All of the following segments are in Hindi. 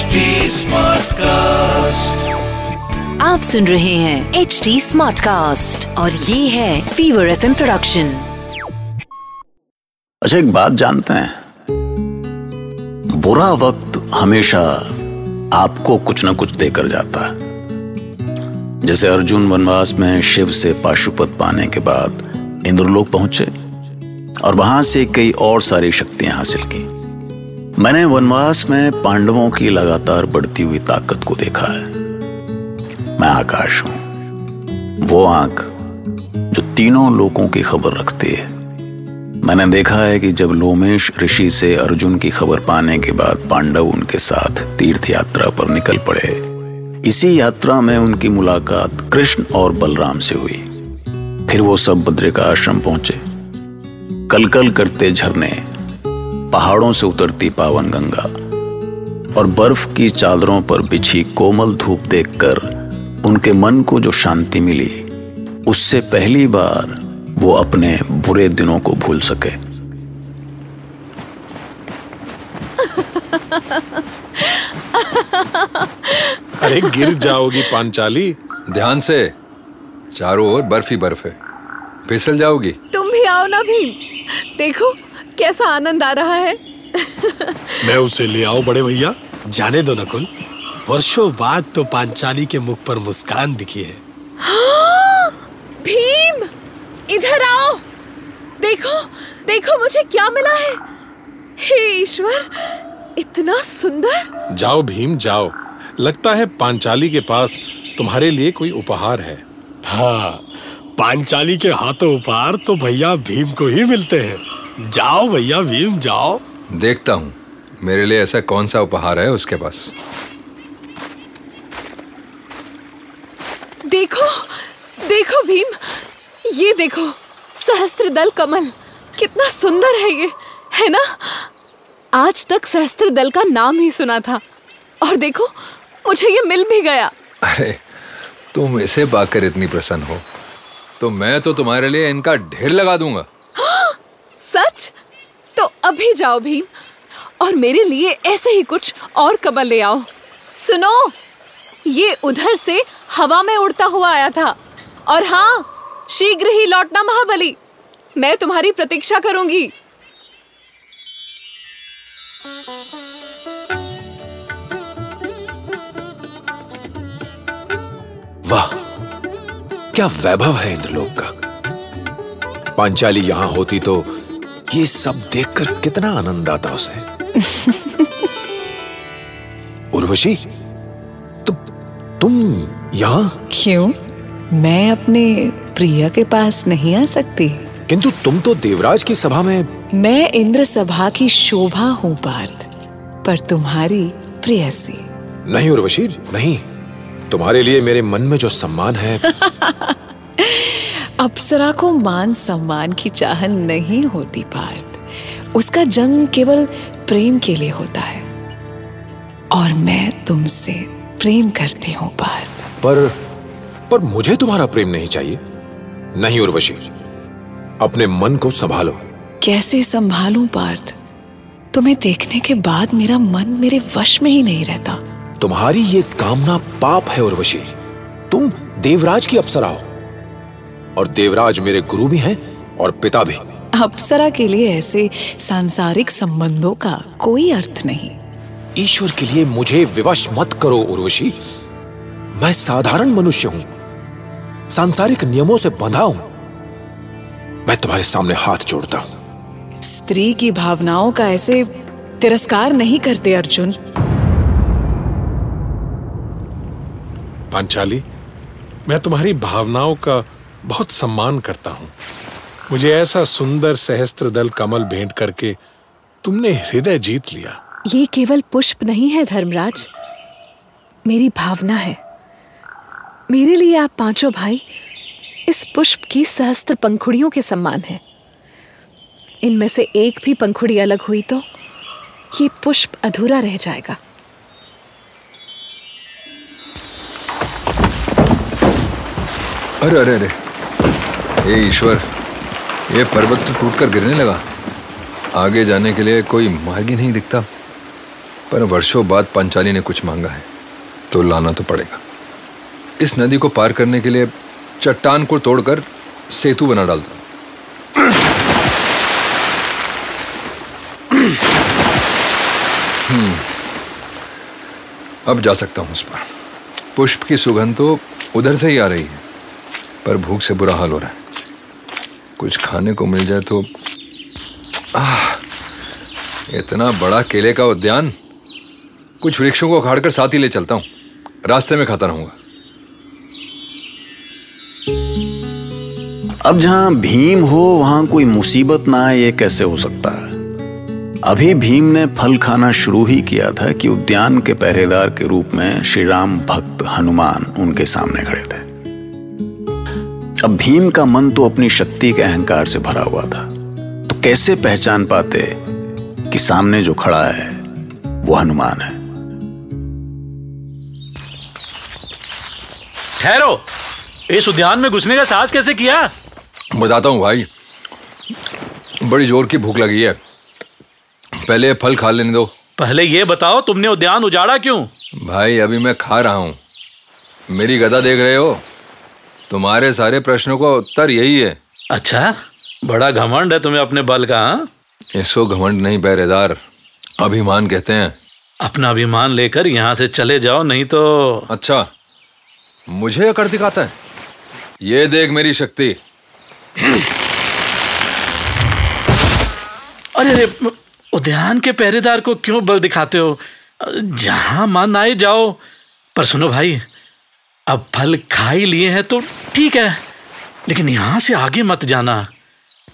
HD Smartcast. आप सुन रहे हैं एच डी स्मार्ट कास्ट और ये है फीवर एफ़ प्रोडक्शन अच्छा एक बात जानते हैं। बुरा वक्त हमेशा आपको कुछ ना कुछ देकर जाता है। जैसे अर्जुन वनवास में शिव से पाशुपत पाने के बाद इंद्रलोक पहुँचे और वहाँ से कई और सारी शक्तियाँ हासिल की। मैंने वनवास में पांडवों की लगातार बढ़ती हुई ताकत को देखा है। मैं आकाश हूँ। वो आँख जो तीनों लोगों की खबर रखती है। मैंने देखा है कि जब लोमेश ऋषि से अर्जुन की खबर पाने के बाद पांडव उनके साथ तीर्थ यात्रा पर निकल पड़े, इसी यात्रा में उनकी मुलाकात कृष्ण और बलराम से हुई। फिर वो सब बद्रिका आश्रम पहुँचे। कलकल करते झरने पहाड़ों से उतरती पावन गंगा और बर्फ़ की चादरों पर बिछी कोमल धूप देखकर उनके मन को जो शांति मिली उससे पहली बार वो अपने बुरे दिनों को भूल सके। अरे गिर जाओगी पांचाली। ध्यान से चारों ओर बर्फ़ ही बर्फ़ है। फिसल जाओगी। तुम भी आओ ना भीम। देखो कैसा आनंद आ रहा है? मैं उसे ले आओ बड़े भैया। जाने दो नकुल। वर्षों बाद तो पांचाली के मुख पर मुस्कान दिखी है। भीम इधर आओ। देखो देखो मुझे क्या मिला है। हे ईश्वर इतना सुंदर। जाओ भीम जाओ। लगता है पांचाली के पास तुम्हारे लिए कोई उपहार है। हाँ पांचाली के हाथों उपहार तो भैया भीम को ही मिलते हैं। जाओ भैया भीम जाओ। देखता हूँ मेरे लिए ऐसा कौन सा उपहार है उसके पास? देखो देखो भीम ये देखो सहस्त्र दल कमल कितना सुंदर है ये है ना? आज तक सहस्त्र दल का नाम ही सुना था और देखो मुझे ये मिल भी गया। अरे तुम इसे पाकर इतनी प्रसन्न हो तो मैं तो तुम्हारे लिए इनका ढेर लगा दूँगा। सच? तो अभी जाओ भीम, और मेरे लिए ऐसे ही कुछ और कमल ले आओ। सुनो, ये उधर से हवा में उड़ता हुआ आया था, और हाँ शीघ्र ही लौटना महाबली। मैं तुम्हारी प्रतीक्षा करूँगी। वाह, क्या वैभव है इंद्रलोक का। पांचाली यहाँ होती तो ये सब देखकर कितना आनंद आता उसे। उर्वशी तु, तुम यहाँ? क्यों? मैं अपने प्रिय के पास नहीं आ सकती। किंतु तुम तो देवराज की सभा में मैं इंद्र सभा की शोभा हूँ पार्थ पर तुम्हारी प्रेयसी नहीं उर्वशी नहीं। तुम्हारे लिए मेरे मन में जो सम्मान है अप्सरा को मान सम्मान की चाहन नहीं होती पार्थ। उसका जन्म केवल प्रेम के लिए होता है। और मैं तुमसे प्रेम करती हूँ पार्थ। पर पर मुझे तुम्हारा प्रेम नहीं चाहिए। नहीं उर्वशी अपने मन को संभालो। कैसे संभालूं पार्थ? तुम्हें देखने के बाद मेरा मन मेरे वश में ही नहीं रहता। तुम्हारी ये कामना पाप है उर्वशी। तुम देवराज की अप्सरा हो। और देवराज मेरे गुरु भी हैं और पिता भी। अप्सरा के लिए ऐसे सांसारिक संबंधों का कोई अर्थ नहीं। ईश्वर के लिए मुझे विवश मत करो उर्वशी। मैं साधारण मनुष्य हूँ। सांसारिक नियमों से बंधा हूँ। मैं तुम्हारे सामने हाथ जोड़ता हूँ। स्त्री की भावनाओं का ऐसे तिरस्कार नहीं करते अर्जुन। पांचाली मैं तुम्हारी भावनाओं का बहुत सम्मान करता हूँ। मुझे ऐसा सुंदर सहस्त्र दल कमल भेंट करके तुमने हृदय जीत लिया। ये केवल पुष्प नहीं है धर्मराज। मेरी भावना है। मेरे लिए आप पाँचों भाई इस पुष्प की सहस्त्र पंखुड़ियों के सम्मान है। इनमें से एक भी पंखुड़ी अलग हुई तो ये पुष्प अधूरा रह जाएगा। अरे अरे अरे हे ईश्वर ये पर्वत तो टूटकर गिरने लगा। आगे जाने के लिए कोई मार्ग ही नहीं दिखता। पर वर्षों बाद पंचाली ने कुछ मांगा है तो लाना तो पड़ेगा। इस नदी को पार करने के लिए चट्टान को तोड़कर सेतु बना डालता। हम्म, अब जा सकता हूँ उस पर। पुष्प की सुगंध तो उधर से ही आ रही है पर भूख से बुरा हाल हो रहा है। कुछ खाने को मिल जाए तो आह, इतना बड़ा केले का उद्यान। कुछ वृक्षों को उखाड़ कर साथ ही ले चलता हूँ। रास्ते में खाता रहूँगा। अब जहाँ भीम हो वहाँ कोई मुसीबत ना आए ये कैसे हो सकता है? अभी भीम ने फल खाना शुरू ही किया था कि उद्यान के पहरेदार के रूप में श्री राम भक्त हनुमान उनके सामने खड़े थे। अब भीम का मन तो अपनी शक्ति के अहंकार से भरा हुआ था। तो कैसे पहचान पाते कि सामने जो खड़ा है वो हनुमान है? ठहरो। इस उद्यान में घुसने का साहस कैसे किया? बताता हूँ भाई। बड़ी ज़ोर की भूख लगी है। पहले फल खा लेने दो। पहले ये बताओ तुमने उद्यान उजाड़ा क्यों? भाई अभी मैं खा रहा हूँ। मेरी गदा देख रहे हो? तुम्हारे सारे प्रश्नों का उत्तर यही है। अच्छा बड़ा घमंड है तुम्हें अपने बल का हाँ? इसको घमंड नहीं पहरेदार अभिमान कहते हैं। अपना अभिमान लेकर यहाँ से चले जाओ नहीं तो अच्छा मुझे अकड़ दिखाता है। ये देख मेरी शक्ति। अरे अरे उद्यान के पहरेदार को क्यों बल दिखाते हो? जहाँ मन आए जाओ। पर सुनो भाई अब फल खा ही लिए हैं तो ठीक है। लेकिन यहाँ से आगे मत जाना।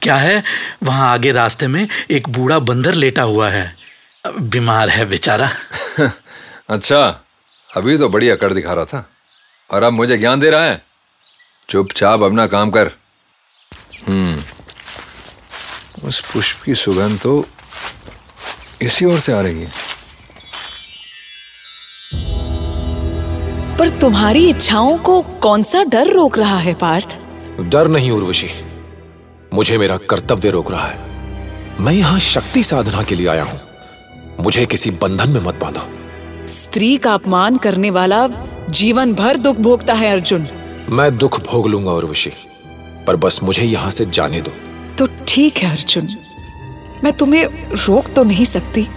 क्या है? वहाँ आगे रास्ते में एक बूढ़ा बंदर लेटा हुआ है। बीमार है बेचारा। अच्छा अभी तो बड़ी अकड़ दिखा रहा था। और अब मुझे ज्ञान दे रहा है। चुपचाप अपना काम कर। हम्म। उस पुष्प की सुगंध तो इसी ओर से आ रही है। पर तुम्हारी इच्छाओं को कौन सा डर रोक रहा है पार्थ? डर नहीं उर्वशी। मुझे मेरा कर्तव्य रोक रहा है। मैं यहाँ शक्ति साधना के लिए आया हूँ। मुझे किसी बंधन में मत बांधो। स्त्री का अपमान करने वाला जीवन भर दुख भोगता है अर्जुन। मैं दुख भोग लूँगा उर्वशी। पर बस मुझे यहाँ से जाने दो। तो ठीक है अर्जुन। मैं तुम्हें रोक तो नहीं सकती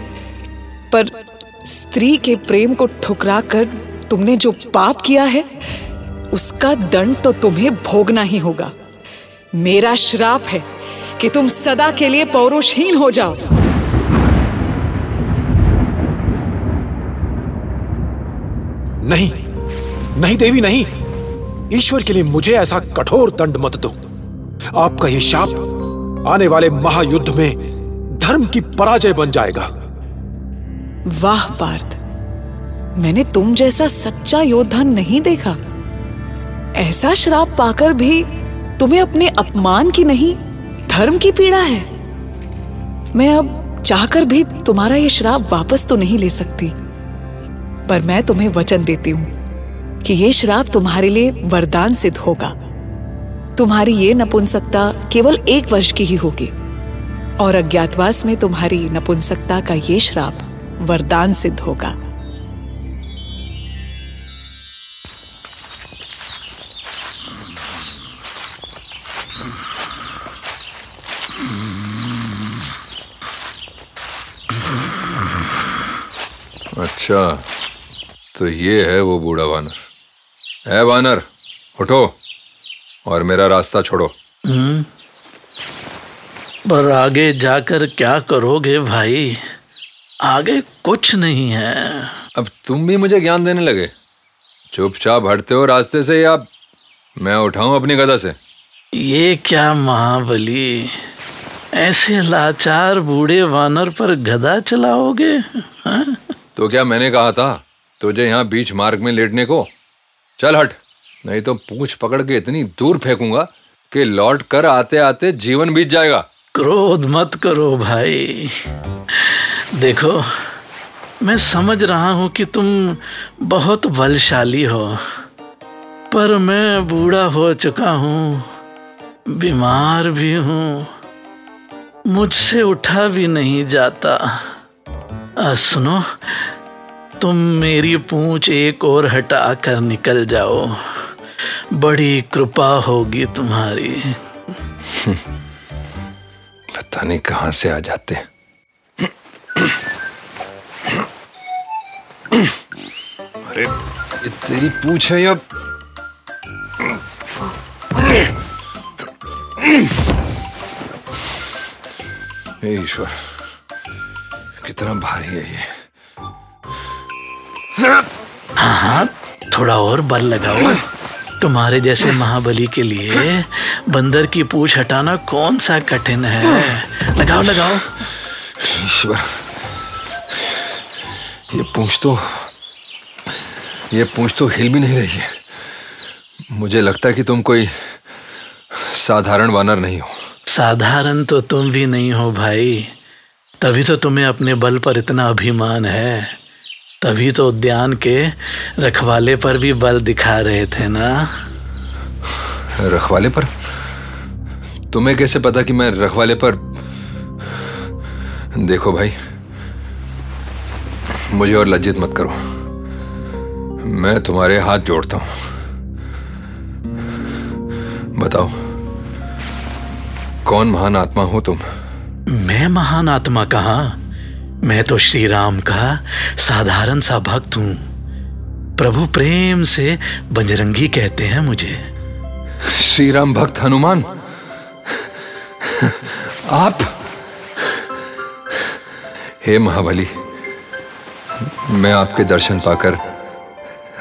पर स्त्री के प्रेम को ठुकरा कर तुमने जो पाप किया है उसका दंड तो तुम्हें भोगना ही होगा। मेरा श्राप है कि तुम सदा के लिए पौरुषहीन हो जाओ। नहीं नहीं देवी नहीं। ईश्वर के लिए मुझे ऐसा कठोर दंड मत दो। आपका यह शाप आने वाले महायुद्ध में धर्म की पराजय बन जाएगा। वाह पार्थ। मैंने तुम जैसा सच्चा योद्धा नहीं देखा। ऐसा श्राप पाकर भी तुम्हें अपने अपमान की नहीं, धर्म की पीड़ा है। मैं अब चाहकर भी तुम्हारा यह श्राप वापस तो नहीं ले सकती, पर मैं तुम्हें वचन देती हूँ कि यह श्राप तुम्हारे लिए वरदान सिद्ध होगा। तुम्हारी ये नपुंसकता केवल एक वर्ष की ही होगी, और अज्ञातवास में तुम्हारी नपुंसकता का ये श्राप वरदान सिद्ध होगा। अच्छा। तो ये है वो बूढ़ा वानर। है वानर उठो और मेरा रास्ता छोड़ो। हम्म। पर आगे जाकर क्या करोगे भाई? आगे कुछ नहीं है। अब तुम भी मुझे ज्ञान देने लगे। चुपचाप हटते हो रास्ते से या मैं उठाऊं अपनी गदा से? ये क्या महाबली ऐसे लाचार बूढ़े वानर पर गदा चलाओगे हाँ? तो क्या मैंने कहा था तुझे यहाँ बीच मार्ग में लेटने को? चल हट, नहीं तो पूछ पकड़ के इतनी दूर फेंकूँगा कि लौट कर आते आते जीवन बीत जाएगा। क्रोध मत करो भाई। देखो, मैं समझ रहा हूँ कि तुम बहुत बलशाली हो, पर मैं बूढ़ा हो चुका हूँ, बीमार भी हूँ, मुझसे उठा भी नहीं जाता। आ, सुनो तुम मेरी पूंछ एक और हटा कर निकल जाओ। बड़ी कृपा होगी तुम्हारी। पता नहीं कहाँ से आ जाते अरे ये तेरी पूछ है अब ईश्वर। कितना भारी है ये। हाँ हाँ थोड़ा और बल लगाओ। तुम्हारे जैसे महाबली के लिए बंदर की पूछ हटाना कौन सा कठिन है? लगाओ लगाओ। ईश्वर ये पूछ तो ये पूछ तो हिल भी नहीं रही है। मुझे लगता है कि तुम कोई साधारण वानर नहीं हो। साधारण तो तुम भी नहीं हो भाई। तभी तो तुम्हें अपने बल पर इतना अभिमान है। तभी तो उद्यान के रखवाले पर भी बल दिखा रहे थे ना? रखवाले पर? तुम्हें कैसे पता कि मैं रखवाले पर? देखो भाई, मुझे और लज्जित मत करो। मैं तुम्हारे हाथ जोड़ता हूँ। बताओ, कौन महान आत्मा हो तुम? मैं महान आत्मा कहा? मैं तो श्री राम का साधारण सा भक्त हूँ। प्रभु प्रेम से बजरंगी कहते हैं मुझे। श्री राम भक्त हनुमान, आप? हे महाबली, मैं आपके दर्शन पाकर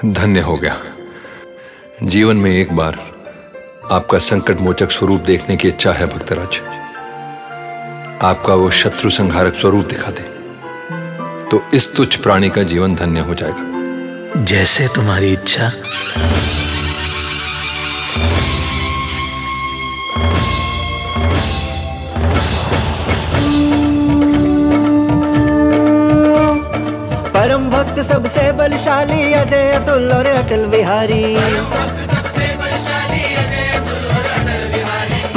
धन्य हो गया। जीवन में एक बार आपका संकट मोचक स्वरूप देखने की इच्छा है, भक्तराज। आपका वो शत्रु संहारक स्वरूप दिखा दे तो इस तुच्छ प्राणी का जीवन धन्य हो जाएगा। जैसे तुम्हारी इच्छा। परम भक्त सबसे बलशाली अजय अतुल और अटल बिहारी।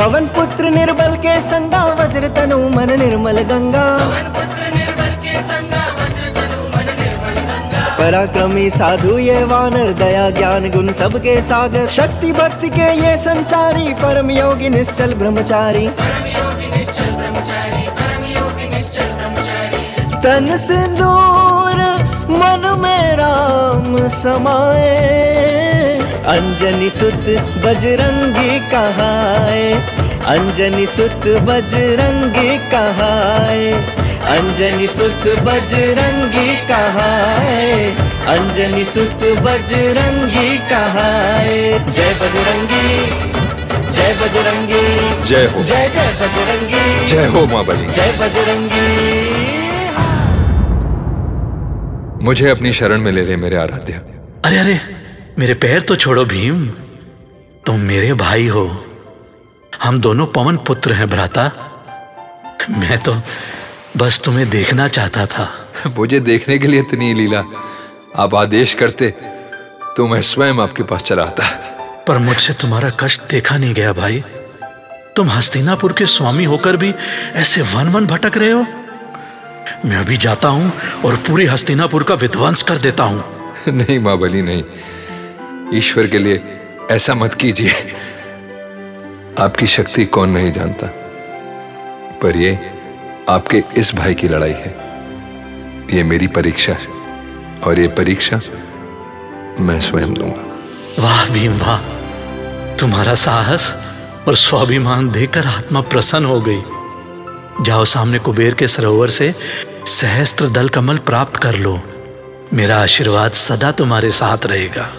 पवन पुत्र निर्बल के संगा वज्र तनु मन निर्मल गंगा। पराक्रमी साधु ये वानर दया ज्ञान गुण सबके सागर। शक्ति भक्ति के ये संचारी परम योगी निश्चल ब्रह्मचारी। तन सिंदूर मन में राम समाए अंजनी सुत बजरंगी कहाए। अंजनी सुत बजरंगी कहाए। अंजनी सुत बजरंगी कहाए। अंजनी सुत बजरंगी कहाए। जय बजरंगी जय बजरंगी जय हो। जय जय बजरंगी। जय हो माँ बली। जय बजरंगी। मुझे अपनी शरण में ले ले मेरे आराध्य। अरे अरे मेरे पैर तो छोड़ो भीम तुम मेरे भाई हो। हम दोनों पवन पुत्र हैं भ्राता। मैं तो बस तुम्हें देखना चाहता था। मुझे देखने के लिए इतनी लीला आप आदेश करते तो मैं स्वयं आपके पास चला आता। पर मुझसे तुम्हारा कष्ट देखा नहीं गया भाई। तुम हस्तिनापुर के स्वामी होकर भी ऐसे वन वन भटक रहे हो? मैं अभी जाता हूँ और पूरी हस्तिनापुर का विध्वंस कर देता हूँ। नहीं माँ बली नहीं। ईश्वर के लिए ऐसा मत कीजिए। आपकी शक्ति कौन नहीं जानता। पर ये आपके इस भाई की लड़ाई है। ये मेरी परीक्षा है और ये परीक्षा मैं स्वयं दूँगा। वाह भीम, वाह। तुम्हारा साहस और स्वाभिमान देखकर आत्मा प्रसन्न हो गई। जाओ सामने कुबेर के सरोवर से सहस्त्र दल कमल प्राप्त कर लो। मेरा आशीर्वाद सदा तुम्हारे साथ रहेगा।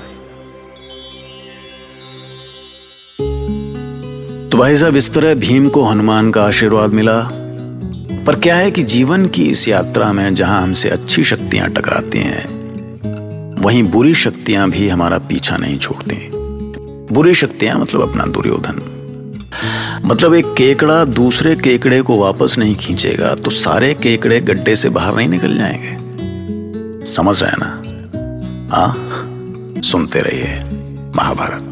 तो भाई साहब, इस तरह भीम को हनुमान का आशीर्वाद मिला। पर क्या है कि जीवन की इस यात्रा में जहाँ हमसे अच्छी शक्तियाँ टकराती हैं, वहीं बुरी शक्तियाँ भी हमारा पीछा नहीं छोड़ती। बुरी शक्तियाँ मतलब अपना दुर्योधन। मतलब एक केकड़ा दूसरे केकड़े को वापस नहीं खींचेगा तो सारे केकड़े गड्ढे से बाहर नहीं निकल जाएँगे। समझ रहे हैं ना? आ सुनते रहिए, महाभारत।